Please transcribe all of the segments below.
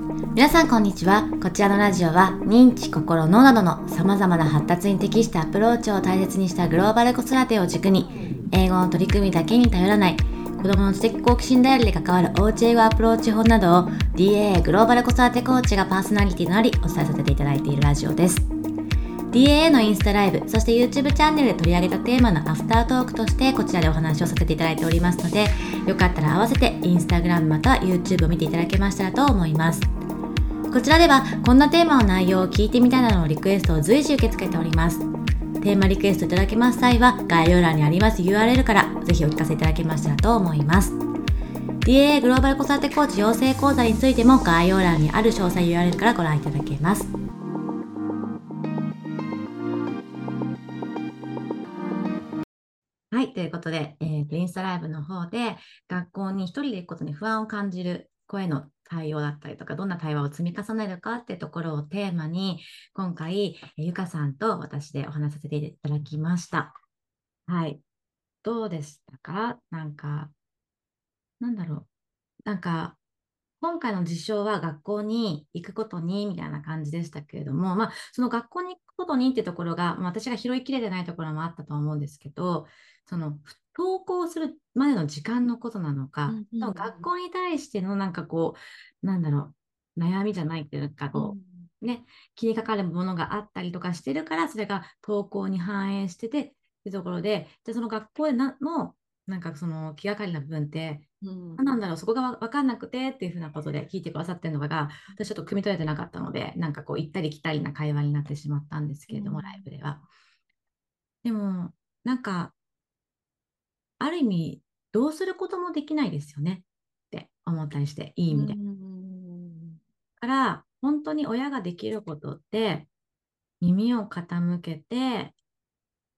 皆さんこんにちは。こちらのラジオは認知心脳などのさまざまな発達に適したアプローチを大切にしたグローバル子育てを軸に英語の取り組みだけに頼らない子どもの知的好奇心ダイヤルで関わるおうち英語アプローチ法などを DAA グローバル子育てコーチがパーソナリティとなりお伝えさせていただいているラジオです。DAA のインスタライブ、そして YouTube チャンネルで取り上げたテーマのアフタートークとしてこちらでお話をさせていただいておりますので、よかったら合わせて Instagram または YouTube を見ていただけましたらと思います。こちらではこんなテーマの内容を聞いてみたいなどのリクエストを随時受け付けております。テーマリクエストいただけます際は概要欄にあります URL からぜひお聞かせいただけましたらと思います。DAA グローバル子育てコーチ養成講座についても概要欄にある詳細 URL からご覧いただけます。はい、ということで、えー、インスタライブの方で、学校に一人で行くことに不安を感じる声の対応だったりとか、どんな対話を積み重ねるかってところをテーマに、今回、ゆかさんと私でお話しさせていただきました。はい。どうでしたか？なんか、なんだろう。なんか、今回の事象は学校に行くことにみたいな感じでしたけれども、まあ、その学校に行くことにってところが、まあ、私が拾いきれてないところもあったと思うんですけど、その登校するまでの時間のことなのか、うんうんうん、学校に対してのなんかこう、なんだろう、悩みじゃないっていうか、こう、うん、ね、気にかかるものがあったりとかしてるから、それが登校に反映してて、っていうところで、じゃその学校でのなんかその気がかりな部分って、うん、何なんだろう、そこが分かんなくてっていうふうなことで聞いてくださってるのが、私ちょっと汲み取れてなかったので、なんかこう行ったり来たりな会話になってしまったんですけれども、うん、ライブでは。でも、なんか、ある意味、どうすることもできないですよねって思ったりして、いい意味で。から、本当に親ができることって、耳を傾けて、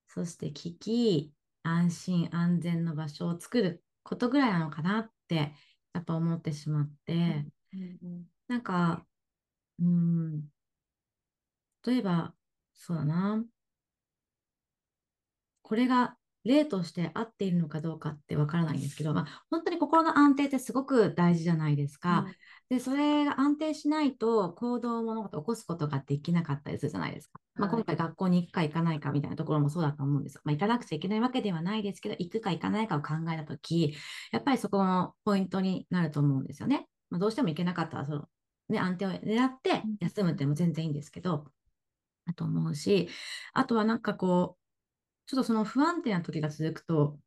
そして聞き、安心安全の場所を作ることぐらいなのかなってやっぱ思ってしまって、うんうん、なんかうん。例えばそうだな。これが例として合っているのかどうかってわからないんですけど、まあ、本当に心の安定ってすごく大事じゃないですか。うん、で、それが安定しないと行動物事を起こすことができなかったりするじゃないですか。まあ、今回学校に行くか行かないかみたいなところもそうだと思うんですよ。まあ、行かなくちゃいけないわけではないですけど、行くか行かないかを考えたとき、やっぱりそこのポイントになると思うんですよね。まあ、どうしても行けなかったらその、ね、安定を狙って休むっても全然いいんですけど、だと思うし、あとはなんかこう、ちょっとその不安定な時が続くと、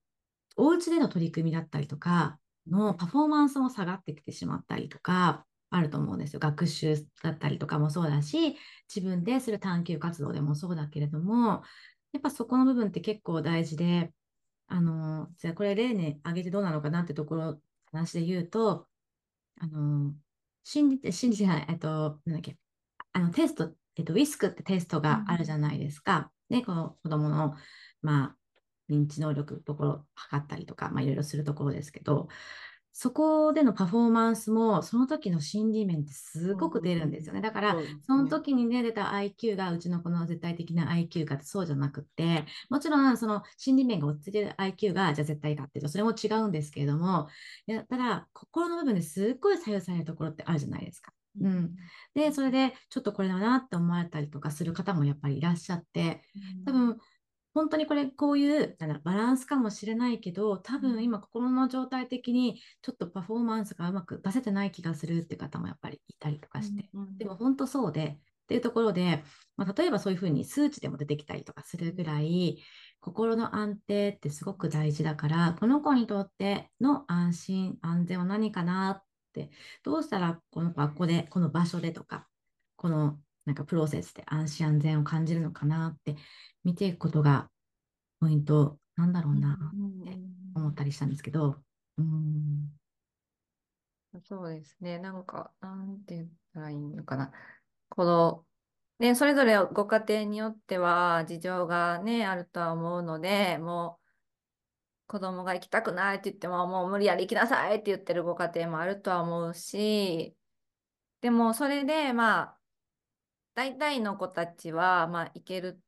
お家での取り組みだったりとかのパフォーマンスも下がってきてしまったりとか、あると思うんですよ。学習だったりとかもそうだし、自分でする探究活動でもそうだけれども、やっぱそこの部分って結構大事で、あの、じゃあこれ例に挙げてどうなのかなってところ、話で言うと、あの、心理って、心理じゃない、えっと、なんだっけ、あのテスト、えっと、ウィスクってテストがあるじゃないですか。ね、この子供のまあ、認知能力ところ測ったりとか、まあ、いろいろするところですけど、そこでのパフォーマンスも、その時の心理面ってすごく出るんですよね。だから、その時にね、出た IQ がうちの子の絶対的な IQ かってそうじゃなくて、もちろん、その心理面が落ち着いてる IQ が、じゃあ絶対かっていうと、それも違うんですけれども、いやただ、心の部分ですっごい左右されるところってあるじゃないですか。うん、で、それで、ちょっとこれだなって思われたりとかする方もやっぱりいらっしゃって、多分、本当にこれこういうバランスかもしれないけど多分今心の状態的にちょっとパフォーマンスがうまく出せてない気がするって方もやっぱりいたりとかして、うんうん、でも本当そうでっていうところで、まあ、例えばそういうふうに数値でも出てきたりとかするぐらい心の安定ってすごく大事だからこの子にとっての安心安全は何かなってどうしたらこの学校でこの場所でとかこのなんかプロセスで安心安全を感じるのかなって見ていくことがポイントなんだろうなって思ったりしたんですけど。うん、そうですね。なんか、なんて言ったらいいのかな。この、ね、それぞれご家庭によっては事情がね、あるとは思うので、もう子供が行きたくないって言っても、もう無理やり行きなさいって言ってるご家庭もあるとは思うし、でもそれで、まあ、大体の子たちは、まあ、行けるっ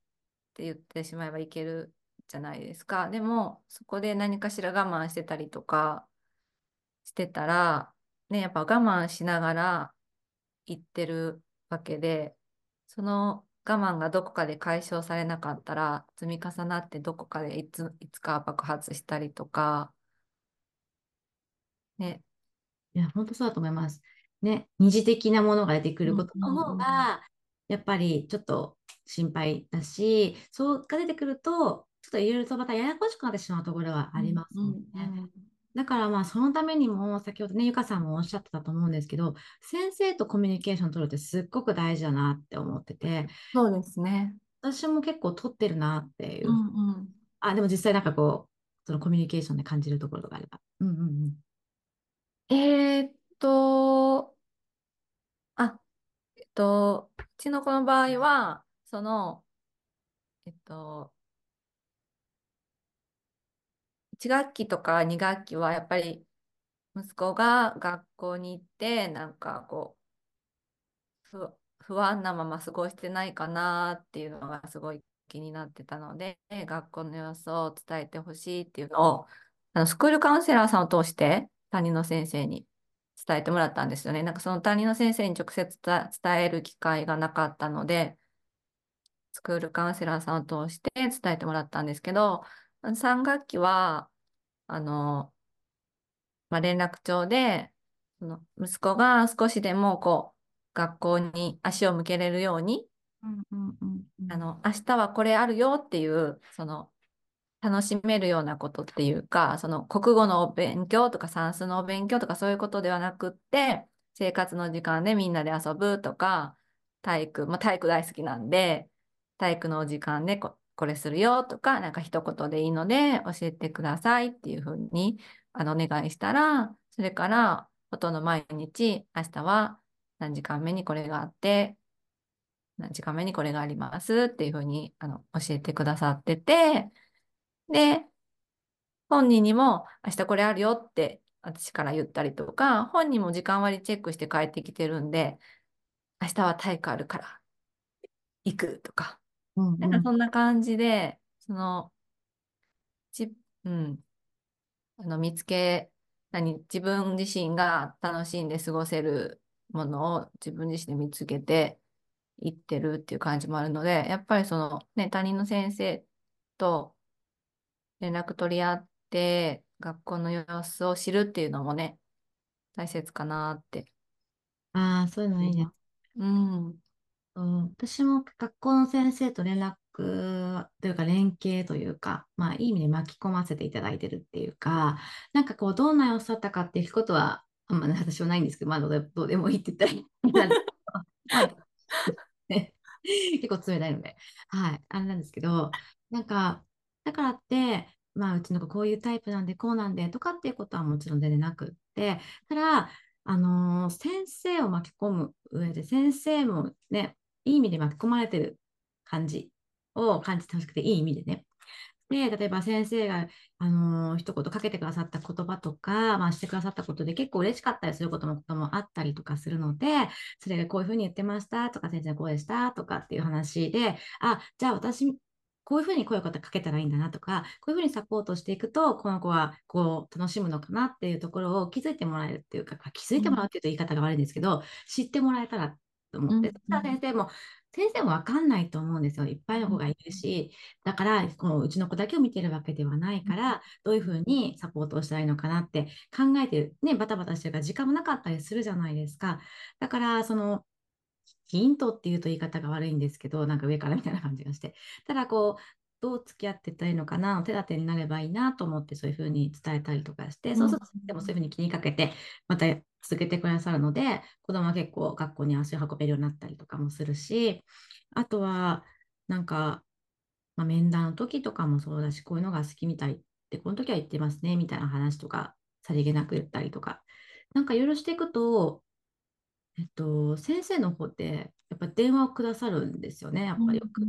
て言ってしまえばいけるじゃないですか。でも、そこで何かしら我慢してたりとかしてたら、ね、やっぱ我慢しながら行ってるわけで、その我慢がどこかで解消されなかったら、積み重なってどこかでいついつか爆発したりとか、ね。いや、本当そうだと思います。ね、二次的なものが出てくることの方が、やっぱりちょっと心配だし、そうが出てくると、ちょっといろいろとまたややこしくなってしまうところはありますもんね。だからまあそのためにも先ほどねゆかさんもおっしゃってたと思うんですけど先生とコミュニケーション取るってすっごく大事だなって思っててそうですね。私も結構取ってるなっていうう、んうん。あでも実際なんかこうそのコミュニケーションで感じるところとかあればうんうんうんえーっと、あ、えっと、うちの子の場合は、その、えっと、1学期とか2学期はやっぱり息子が学校に行ってなんかこう不、不安なまま過ごしてないかなっていうのがすごい気になってたので学校の様子を伝えてほしいっていうのをあのスクールカウンセラーさんを通して担任の先生に伝えてもらったんですよね。なんかその担任の先生に直接伝える機会がなかったのでスクールカウンセラーさんを通して伝えてもらったんですけど3学期はあの、まあ、連絡帳で、その息子が少しでもこう、学校に足を向けれるように、あの、明日はこれあるよっていう、その、楽しめるようなことっていうか、その国語のお勉強とか算数のお勉強とかそういうことではなくって、生活の時間でみんなで遊ぶとか、体育、まあ、体育大好きなんで、体育のお時間でこ、これするよとか、なんか一言でいいので教えてくださいっていうふうにあのお願いしたら、それからほとんど毎日、明日は何時間目にこれがあって、何時間目にこれがありますっていうふうにあの教えてくださってて、で、本人にも明日これあるよって私から言ったりとか、本人も時間割チェックして帰ってきてるんで、明日は体育あるから行くとか、うんうん。なんかそんな感じで、その、じ、うん、あの見つけ、何、自分自身が楽しんで過ごせるものを自分自身で見つけていってるっていう感じもあるので、やっぱりそのね、担任の先生と連絡取り合って、学校の様子を知るっていうのもね、大切かなって。ああそういうのいいね。うん。うん。私も学校の先生と連絡というか連携というか、まあいい意味で巻き込ませていただいてるっていうか、なんかこうどんな様子だったかっていうことは、あんまね、私はないんですけど、まあどうでどうでもいいって言ったら 結構冷たいので、はい、あれなんですけど、なんか、だからって、まあうちの子こういうタイプなんでこうなんでとかっていうことはもちろん全然なくって、ただ、あのー先生を巻き込む上で、先生もね、いい意味で巻き込まれてる感じを感じてほしくて、いい意味でね。で、例えば先生が、あのー一言かけてくださった言葉とか、まあ、してくださったことで結構嬉しかったりすることもこともあったりとかするので、それがこういうふうに言ってましたとか、先生はこうでしたとかっていう話で、あ、じゃあ私、こういうふうに声をかけたらいいんだなとか、こういうふうにサポートしていくと、この子はこう楽しむのかなっていうところを気づいてもらえるっていうか、気づいてもらうっていうと言い方が悪いんですけど、知ってもらえたらと思って、うんそしたら先生も、先生もわかんないと思うんですよ。いっぱいの子がいるし、だから、このうちの子だけを見てるわけではないから、どういうふうにサポートをしたらいいのかなって考えてる、ね、バタバタしてるから時間もなかったりするじゃないですか。だから、その、ヒントっていうと言い方が悪いんですけど、なんか上からみたいな感じがして。ただ、こう、どう付き合っていったらいいのかな、手立てになればいいなと思って、そういうふうに伝えたりとかして、そうすると、でもそういうふうに気にかけて、また続けてくださるので、子供は結構学校に足を運べるようになったりとかもするし、あとは、なんか、まあ、面談の時とかもそうだし、こういうのが好きみたいって、この時は言ってますね、みたいな話とか、さりげなく言ったりとか、なんかいろいろしていくと、えっと、先生の方で、やっぱ電話をくださるんですよね、やっぱり。よく。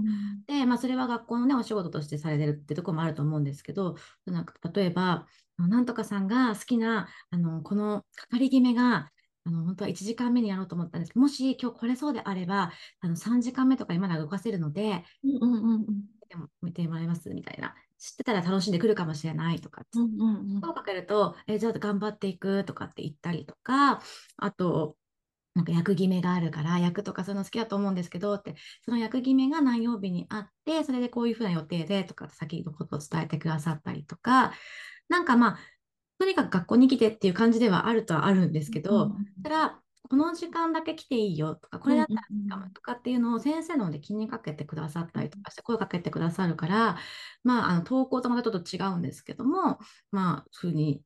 で、まあ、それは学校のね、お仕事としてされてるってところもあると思うんですけど、なんか例えば、なんとかさんが好きな、あの、このかかり決めが、あの、本当は1時間目にやろうと思ったんです。けど、もし今日これそうであれば、あの、3時間目とかにまだ動かせるので、うんうんうんうん。でも見てもらえますみたいな。知ってたら楽しんでくるかもしれないとか、うんうんうん。声をかけると、え、じゃあ頑張っていくとかって言ったりとか、あと、なんか役決めがあるから役とかそういうの好きだと思うんですけどってその役決めが何曜日にあってそれでこういうふうな予定でとか先のことを伝えてくださったりとかなんかまあとにかく学校に来てっていう感じではあるとはあるんですけど、ただこの時間だけ来ていいよとか、これだったらいいかもとかっていうのを先生ので気にかけてくださったりとかして、声かけてくださるから、まあ、あの投稿とまたちょっと違うんですけども、まあ、そういうふうに、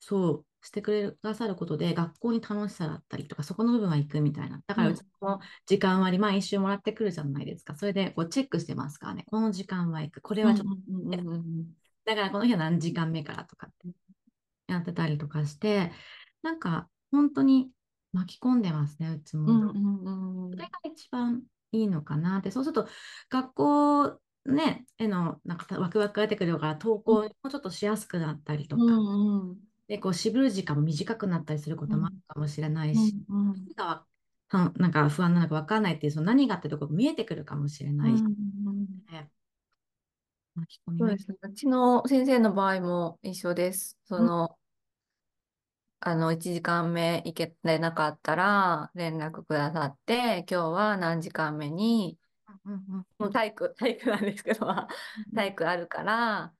そうしてくれくださることで、学校に楽しさだったりとか、そこの部分は行くみたいな。だから、うちの時間割、毎週もらってくるじゃないですか。それでこうチェックしてますからね。この時間は行く。これはちょっと、だからこの日は何時間目からとかってやってたりとかして、なんか本当に巻き込んでますね、うちも。それが一番いいのかなって。そうすると、学校ね、へのなんかワクワクが出てくるから、投稿もちょっとしやすくなったりとか、うんうん、でこう渋る時間も短くなったりすることもあるかもしれないし、うんうん、なんか不安なのか分からないっていう、その何がってところ見えてくるかもしれない。し、うんうん。そうですね。うちの先生の場合も一緒です。その、あの、1時間目行けてなかったら連絡くださって、今日は何時間目に、もう体育、体育なんですけど、体育あるから、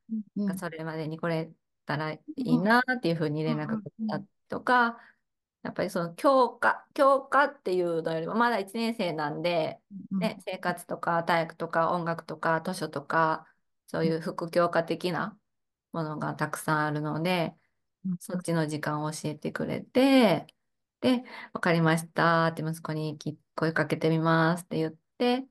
それまでにこれたらいいなっていうふうに連絡くださったとか、やっぱりその教科、教科っていうのよりもまだ1年生なんで、ね、生活とか体育とか音楽とか図書とか、そういう副教科的なものがたくさんあるので、そっちの時間を教えてくれて、で、わかりましたって息子に声かけてみますって言って、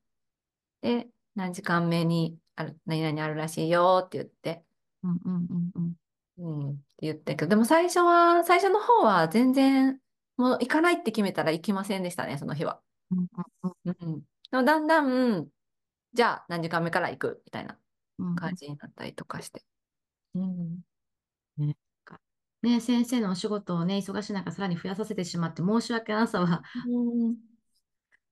で、何時間目にある、何々あるらしいよって言って、うんうんうんうん。うん、って言ったけど、でも最初は、最初の方は全然、もう行かないって決めたら行きませんでしたね、その日は。うんでもだんだん、じゃあ何時間目から行くみたいな感じになったりとかして。うん、ねね、先生のお仕事をね、忙しい中さらに増やさせてしまって申し訳なさは、うん、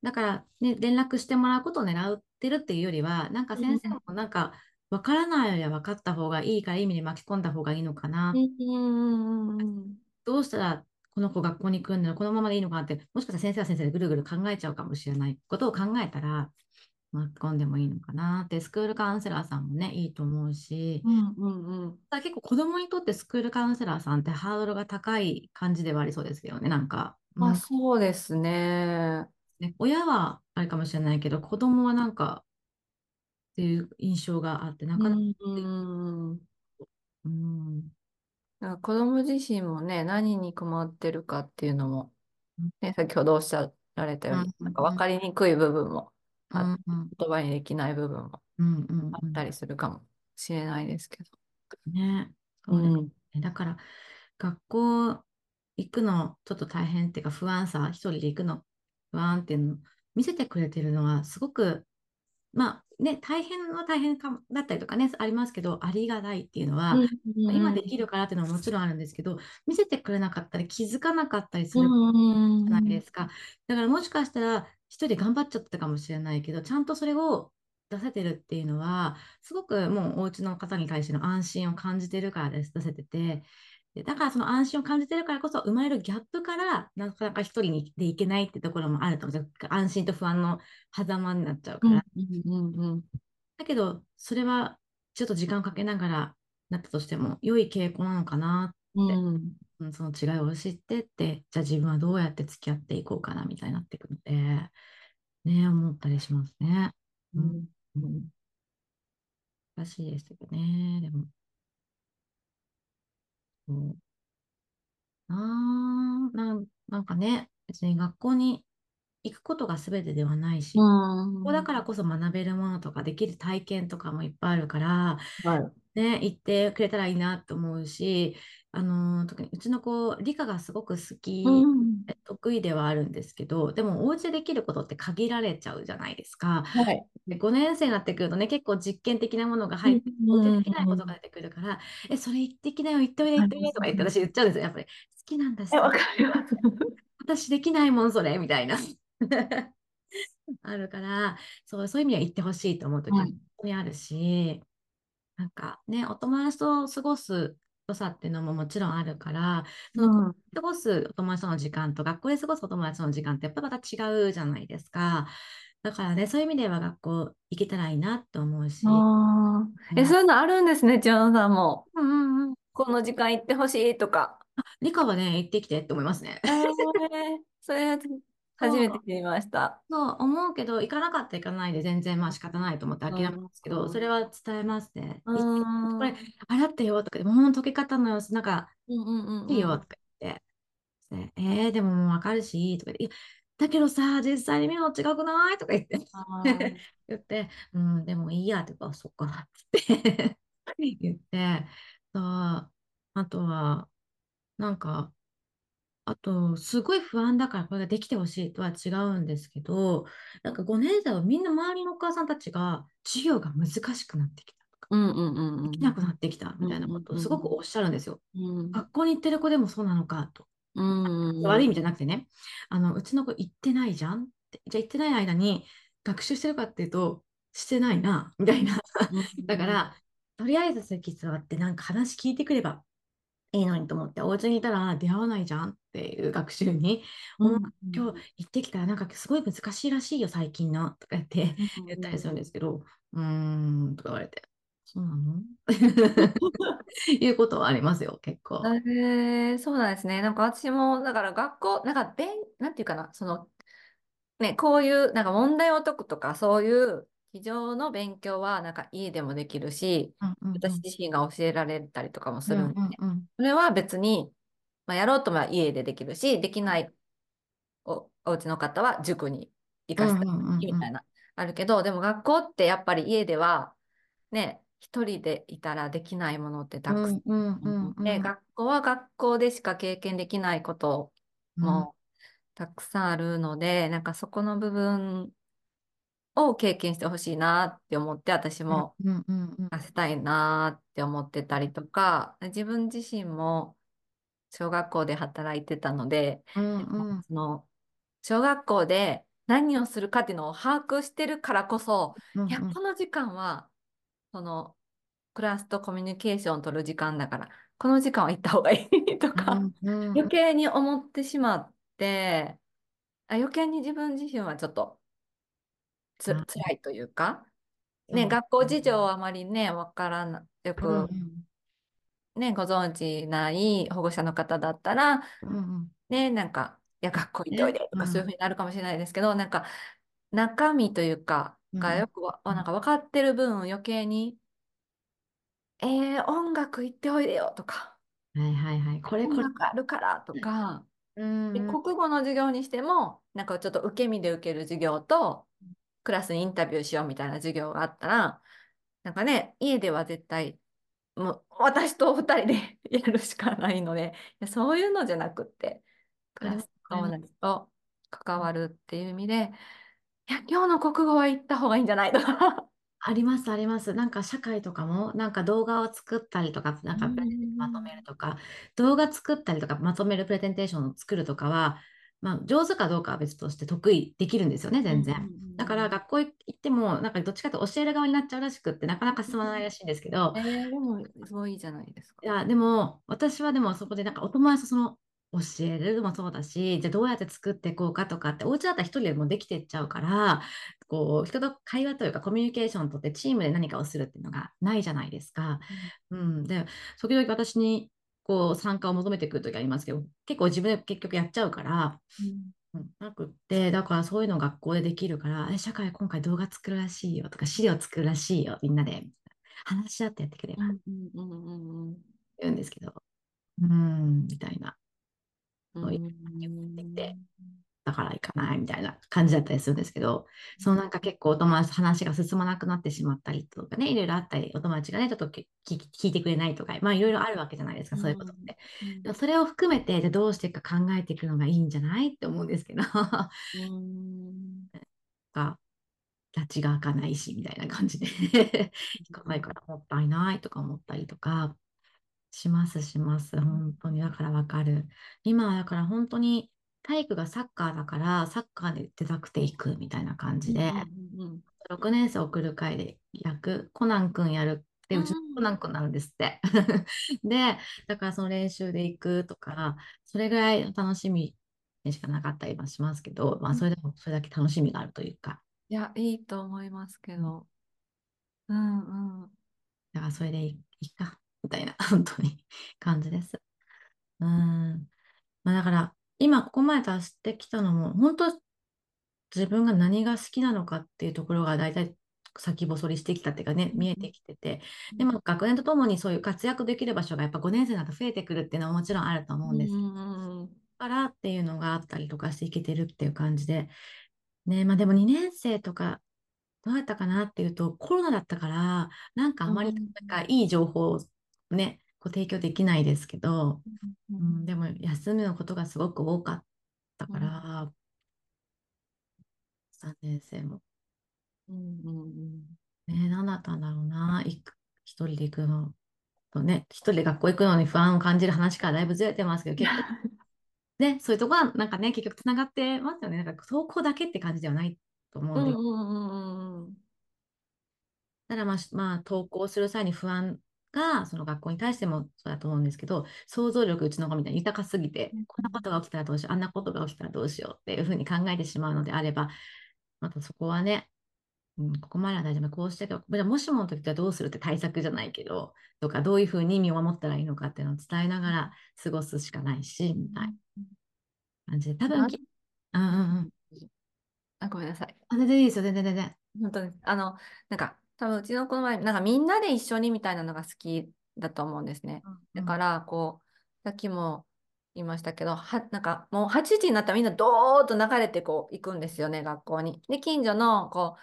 だからね、連絡してもらうことを狙ってるっていうよりは、なんか先生もなんか、わからないよりは分かった方がいいから意味で巻き込んだ方がいいのかな。うん、どうしたらこの子学校に行くんだろう、このままでいいのかなって、もしかしたら先生は先生でぐるぐる考えちゃうかもしれないことを考えたら、巻き込んでもいいのかなって、スクールカウンセラーさんもね、いいと思うし、うんうんうん、結構子供にとってスクールカウンセラーさんってハードルが高い感じではありそうですけどね、なんか。まあ、そうですね。ね親はあれかもしれないけど、子供はなんか、っていう印象があって、なかなか。うん。うん、子供自身もね、何に困ってるかっていうのも、ね、先ほどおっしゃられたように、なんか分かりにくい部分もあ、うんうん、言葉にできない部分もあったりするかもしれないですけど。ね、そうね、うん、だから学校行くのちょっと大変っていうか不安さ、一人で行くの不安っていうのを見せてくれてるのはすごくまあね、大変は大変かだったりとかね、ありますけど、ありがたいっていうのは、うんうん、今できるからっていうのはもちろんあるんですけど、見せてくれなかったり気づかなかったりするじゃないですか。だからもしかしたら、一人で頑張っちゃったかもしれないけど、ちゃんとそれを出せてるっていうのは、すごくもうお家の方に対しての安心を感じてるからです、出せてて。でだからその安心を感じてるからこそ生まれるギャップからなかなか一人でいけないってところもあると思う。安心と不安の狭間になっちゃうから。だけど、それはちょっと時間をかけながらなったとしても良い傾向なのかなって、うん、その違いを知ってって、じゃあ自分はどうやって付き合っていこうかなみたいになっていくので、ね、思ったりしますね。うん。うん、難しいですけどね、でも。うん。あななんかね、別に学校に行くことが全てではないし、ここだからこそ学べるものとかできる体験とかもいっぱいあるから、はい、ね、行ってくれたらいいなと思うし、あのー、特にうちの子、理科がすごく好き、うん、得意ではあるんですけど、でもお家でできることって限られちゃうじゃないですか。はい、で5年生になってくるとね、結構実験的なものが入って、お家でできないことが出てくるから、え、それ言ってきなよ、言っておいで、言っておいでとか言って私言っちゃうんですよ、やっぱり。好きなんだし。私できないもん、それ、みたいな。あるから、そう、そういう意味では言ってほしいと思うときにあるし、なんかね、お友達と過ごす良さっていうのももちろんあるから、その、うん。過ごすお友達との時間と学校で過ごすお友達との時間ってやっぱまた違うじゃないですか。だからね、そういう意味では学校行けたらいいなって思うし。え、うん、そういうのあるんですね、千代野さんも。うんうんうん。この時間行ってほしいとか。理科はね、行ってきてって思いますね。えー、それ初めて知そう、りました。そう思うけど、行かなかったら行かないで全然まあ仕方ないと思って諦めたんでうん。すけど、それは伝えますね。これ、洗ってよとかで、もう溶け方の様子、なんか、うんいい。よとか言って、でえー、でももうわかるし、とか言って、だけどさ、実際に見るの違くない？とか言って 言って、うん、でもいいや、とか、そっか、って言って、そう、あとは、なんか、あと、すごい不安だからこれができてほしいとは違うんですけど、なんか5年生はみんな周りのお母さんたちが授業が難しくなってきたとか、うんうんうんできなうん。くなってきたみたいなうんことをすごくうんおっしゃるんですよ。うん。学校に行ってる子でもそうなのかと。うんうん悪い意味じゃなくてね、あの、うちの子行ってないじゃんって。じゃあ行ってない間に学習してるかっていうと、してないな、みたいな。だから、とりあえず席座ってなんか話聞いてくればいいのにと思って、お家にいたら出会わないじゃんっていう学習に、うん。うん今日行ってきたらなんかすごい難しいらしいよ、最近の、とか言ってうん。言ったりするんでうんすけど、うーん、とか言われて、そうなの？いうことはありますよ、結構。えー、そうなんですね。なんか私も、だから学校、なんか勉、なんていうかな、その、ね、こういう、なんか問題を解くとか、そういう机上の勉強は、なんか家でもできるし、私自身が教えられたりとかもすうんるんで、うんうんそれは別に、まあ、やろうとも家でできるし、できないお、お家の方は塾に行かせたりみたいな、あるけど、でも学校ってやっぱり家では、ね、一人でいたらできないものってたくさうんうんうんで、んうん。学校は学校でしか経験できないことうん。もたくさんあるので、なんかそこの部分を経験してほしいなって思って、私もうんうんうんさせたいなって思ってたりとか、自分自身も小学校で働いてたので、うんうん。その小学校で何をするかっていうのを把握してるからこそ、いや、うん。この時間は、そのクラスとコミュニケーションを取る時間だから、この時間は行った方がいいとか、うんうんうん。余計に思ってしまって、あ余計に自分自身はちょっとつ、あ辛いというか、ね、学校事情はあまりね、わからな、ようんうくん。ね、ご存知ない保護者の方だったら、うんうん。ね、なんか、いや、学校行っておいね。でとうん。かそういうふうになるかもしれないですけど、なんか、中身というか、がうん。よくわ、うん。なんか分かってる分余計に、えー、音楽行っておいでよとか、はいはいはい。これ音これ。楽あるからとか、うん。国語の授業にしても、なんかちょっと受け身で受ける授業と、クラスにインタビューしようみたいな授業があったら、なんかね、家では絶対、もう私と二人で やるしかないので、いやそういうのじゃなくって、クラス友達と関わるっていう意味で、いや、今日の国語は行った方がいいんじゃないとか。あります、あります。なんか社会とかも、なんか動画を作ったりとか、なうんかプレゼンテまとめるんとか、動画作ったりとか、まとめるプレゼンテーションを作るとかは、まあ、上手かどうかは別として得意できるんですよね、全然。だから学校行っても、なんかどっちかというと教える側になっちゃうらしくって、なかなか進まないらしいんですけど、えー、でも、すごいじゃないですか。いや、でも、私はでもそこでなんかお友達とその教えるのもそうだし、じゃあどうやって作っていこうかとかって、お家だったら一人でもうできてっちゃうから、こう、人と会話というかコミュニケーションをとってチームで何かをするっていうのがないじゃないですか。うんうん。で、時々私にこう参加を求めてくる時ありますけど、結構自分で結局やっちゃうから、うん。うんなくって、だからそういうの学校でできるから、え、社会今回動画作るらしいよとか、資料作るらしいよ、みんなで話し合ってやってくればうんうんうんうん言うんですけど、うーん、みたいな。そういう感じになってきて、んだから行かないみたいな感じだったりするんですけど、そのなんか結構お友達と話が進まなくなってしまったりとかね、いろいろあったり、お友達がね、ちょっと聞いてくれないとか、まあいろいろあるわけじゃないですか、そういうことって。うんそれを含めて、じゃあどうしていくか考えていくのがいいんじゃないって思うんですけど、が、うん 拉致が開かないし、みたいな感じで聞かないからもったいないとか思ったりとか、しますします。本当に。だからわかる。今はだから本当に体育がサッカーだからサッカーで出たくていくみたいな感じで、うんうんうん6年生送る会で役、コナン君やるっで、うちの子なんかなるんですって。で、だからその練習で行くとか、それぐらい楽しみでしかなかったりはしますけど、まあ、それでもそれだけ楽しみがあるというか。いや、いいと思いますけど。うんうん。だからそれでいいか、みたいな、本当に感じです。うん。まあ、だから、今ここまで達してきたのも、本当自分が何が好きなのかっていうところが大体先細りしてきたっていうかね、見えてきてて、でも学年とともにそういう活躍できる場所がやっぱ5年生になると増えてくるっていうのはもちろんあると思うんです。からっていうのがあったりとかしていけてるっていう感じで、ね、まあでも2年生とかどうやったかなっていうと、コロナだったから、なんかあまりなんかいい情報をね、こう提供できないですけど、うん、でも休むのことがすごく多かったから、3年生も。うんうんうん、ね何だったんだろうな、一人で行くのとね、一人で学校行くのに不安を感じる話からだいぶずれてますけど、結構、ね、そういうとこはなんかね、結局つながってますよね。なんか投稿だけって感じではないと思うんで。うんうん、ただまあ、まあ、投稿する際に不安が、その学校に対してもそうだと思うんですけど、想像力うちの子みたいに豊かすぎて、こんなことが起きたらどうしよう、あんなことが起きたらどうしようっていうふうに考えてしまうのであれば、またそこはね、うん、ここまでは大丈夫。こうしてけど、もしもの時はどうするって対策じゃないけど、とか、どういうふうに身を守ったらいいのかっていうのを伝えながら過ごすしかないし、みたいな感じで。多分、うんうんうん。あ、ごめんなさい。あ、全然いいですよ、全然全然。本当に。あの、なんか、多分うちの子の前、なんかみんなで一緒にみたいなのが好きだと思うんですね。うんだから、こう、さっきも言いましたけど、は、なんかもう8時になったらみんなドーッと流れてこう行くんですよね、学校に。で、近所のこ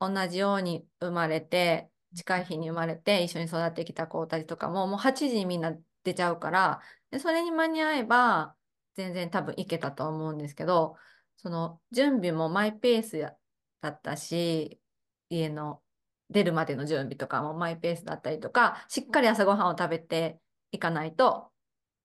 う、同じように生まれて、近い日に生まれて一緒に育ってきた子たちとかも、もう8時にみんな出ちゃうから、で、それに間に合えば、全然多分行けたと思うんですけど、その準備もマイペースだったし、家の出るまでの準備とかもマイペースだったりとか、しっかり朝ごはんを食べていかないと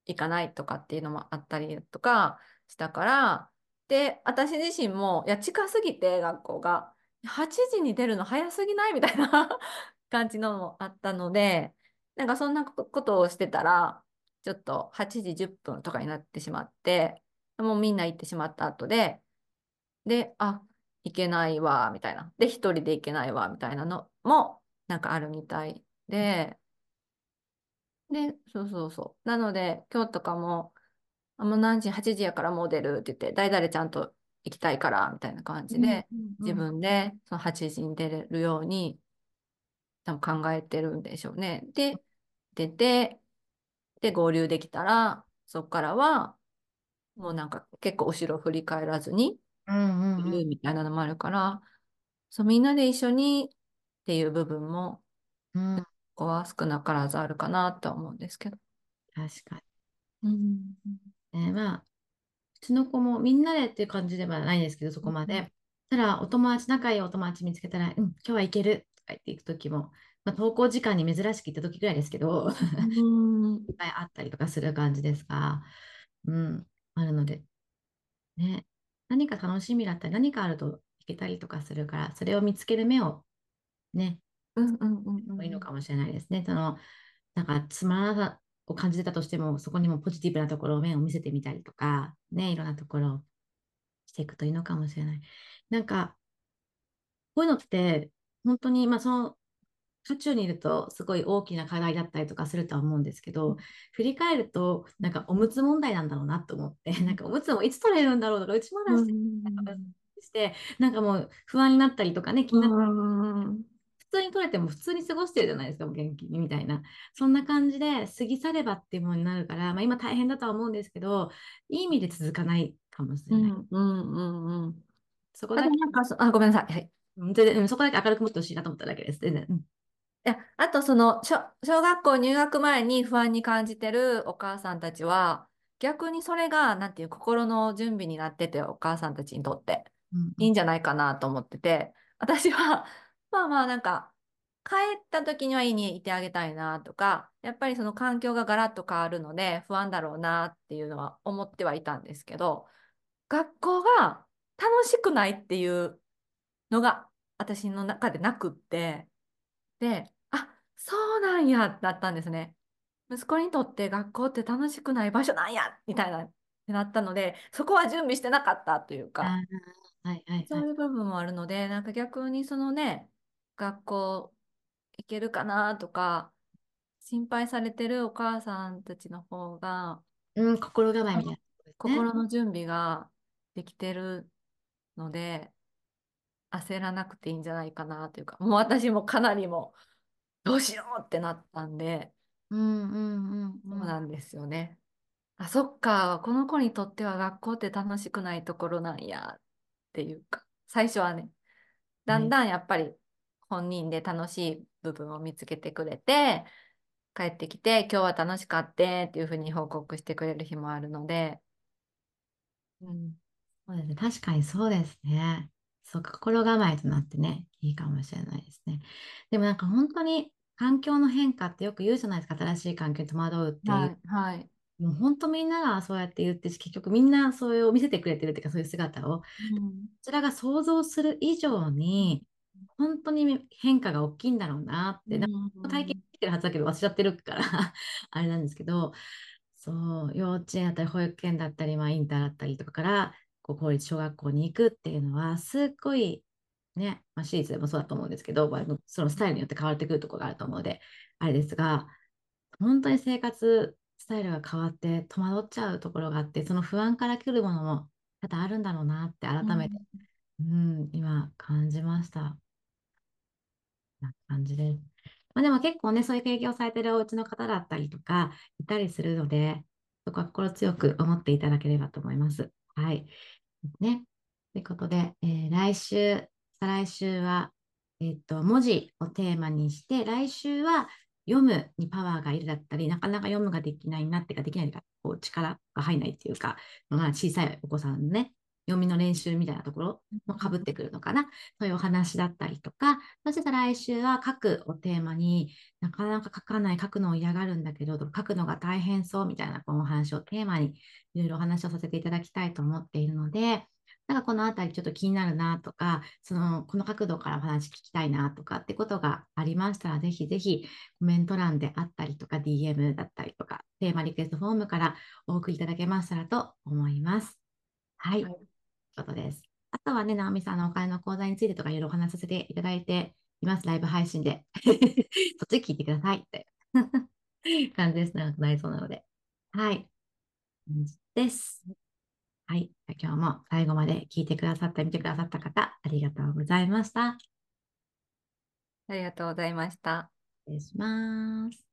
いかないとかっていうのもあったりとかしたから、で、私自身も、いや、近すぎて学校が、8時に出るの早すぎないみたいな 感じのもあったので、なんかそんなことをしてたら、ちょっと8時10分とかになってしまって、もうみんな行ってしまった後で、で、あ、行けないわ、みたいな。で、一人で行けないわ、みたいなのも、なんかあるみたいで、で、そうそうそう。なので、今日とかも、あもう何時、8時やからもう出るって言って、誰々ちゃんと行きたいから、みたいな感じで、自分でその8時に出れるように、多分考えてるんでしょうね。で、出て、で、合流できたら、そこからは、もうなんか結構後ろ振り返らずに、うんうん、みたいなのもあるから、そう、みんなで一緒にっていう部分も、うん、ここは少なからずあるかなと思うんですけど。確かに。うん。えー、まあ、うちの子もみんなでっていう感じではないですけど、そこまで。うん、ただ、お友達、仲いいお友達見つけたら、うん、今日は行けるとか言って行くときも、まあ、登校時間に珍しく行った時ぐらいですけど、いっぱいあったりとかする感じですが、うん、あるので、ね、何か楽しみだったり、何かあると行けたりとかするから、それを見つける目をね、うんうんうんいいのかもしれないですね。その、なんかつまらなさを感じてたとしても、そこにもポジティブなところを目を見せてみたりとか、ね、いろんなところをしていくといいのかもしれない。なんか、こういうのって、本当に、まあ、その渦中にいるとすごい大きな課題だったりとかするとは思うんですけど、振り返るとなんかおむつ問題なんだろうなと思って、なんかおむつもいつ取れるんだろうとか、うちまだして、なんかもう不安になったりとかね、気になったり普通に取れても普通に過ごしてるじゃないですか、元気にみたいな。そんな感じで過ぎ去ればっていうものになるから、まあ、今大変だとは思うんですけど、いい意味で続かないかもしれない。うんうんうんうん。そこだけ。あ、ごめんなさい。はい。全然、そこだけ明るく持ってほしいなと思っただけです。全然。うんや、あとその小、小学校入学前に不安に感じてるお母さんたちは、逆にそれが、なんていう、心の準備になってて、お母さんたちにとって、いいんじゃないかなと思ってて、私は、まあまあなんか、帰った時には家にいてあげたいなとか、やっぱりその環境がガラッと変わるので不安だろうなっていうのは思ってはいたんですけど、学校が楽しくないっていうのが私の中でなくって、で、あそうなんやだったんですね。息子にとって学校って楽しくない場所なんやみたいなってなったので、そこは準備してなかったというか、はいはいはい。そういう部分もあるので、なんか逆にそのね、学校行けるかなとか、心配されてるお母さんたちの方が、うん、心構えみたいな、ね。心の準備ができてるので、焦らなくていいんじゃないかなというか、もう私もかなりもどうしようってなったんで、うんうんうんそうなんですよね。あ、そっか、この子にとっては学校って楽しくないところなんやっていうか、最初はね、だんだんやっぱり本人で楽しい部分を見つけてくれて、帰ってきて、今日は楽しかったっていうふうに報告してくれる日もあるので、うん、そうですね。確かにそうですね。そう、心構えとなってね、いいかもしれないですね。でもなんか本当に環境の変化ってよく言うじゃないですか、新しい環境に戸惑うっていう。はい、はい。もう本当みんながそうやって言って結局みんなそれを見せてくれてるっていうか、そういう姿を、こうん、ちらが想像する以上に、本当に変化が大きいんだろうなって、なんか体験してるはずだけど忘れちゃってるから あれなんですけど、そう、幼稚園だったり保育園だったり、まあ、インターだったりとかから、こう公立小学校に行くっていうのは、すっごい、ね、まあ、私立でもそうだと思うんですけど、まあそのスタイルによって変わってくるところがあると思うので、あれですが、本当に生活スタイルが変わって戸惑っちゃうところがあって、その不安から来るものも多々あるんだろうなって改めて、うん、今感じました。な感じです。まあ、でも結構ね、そういう経験をされてるお家の方だったりとか、いたりするので、そこは心強く思っていただければと思います。はい。ね。ということで、えー来週、再来週は、えっと、文字をテーマにして、来週は読むにパワーがいるだったり、なかなか読むができないなってか、できないというか、こう力が入らないっていうか、まあ、小さいお子さんのね、読みの練習みたいなところもかぶってくるのかな。そういうお話だったりとか、そして来週は書くをテーマになかなか書かない、書くのを嫌がるんだけど、書くのが大変そうみたいなこのお話をテーマにいろいろお話をさせていただきたいと思っているので、なんかこのあたりちょっと気になるなとか、その、この角度からお話聞きたいなとかってことがありましたら、ぜひぜひコメント欄であったりとか、DM だったりとか、テーマリクエストフォームからお送りいただけましたらと思います。はい。はいということです。あとはね、直美さんのお金の講座についてとかいろいろお話しさせていただいています。ライブ配信で。そっち聞いてくださいって 感じです。長くなりそうなので。はい。です。はい。今日も最後まで聞いてくださった、見てくださった方、ありがとうございました。ありがとうございました。失礼します。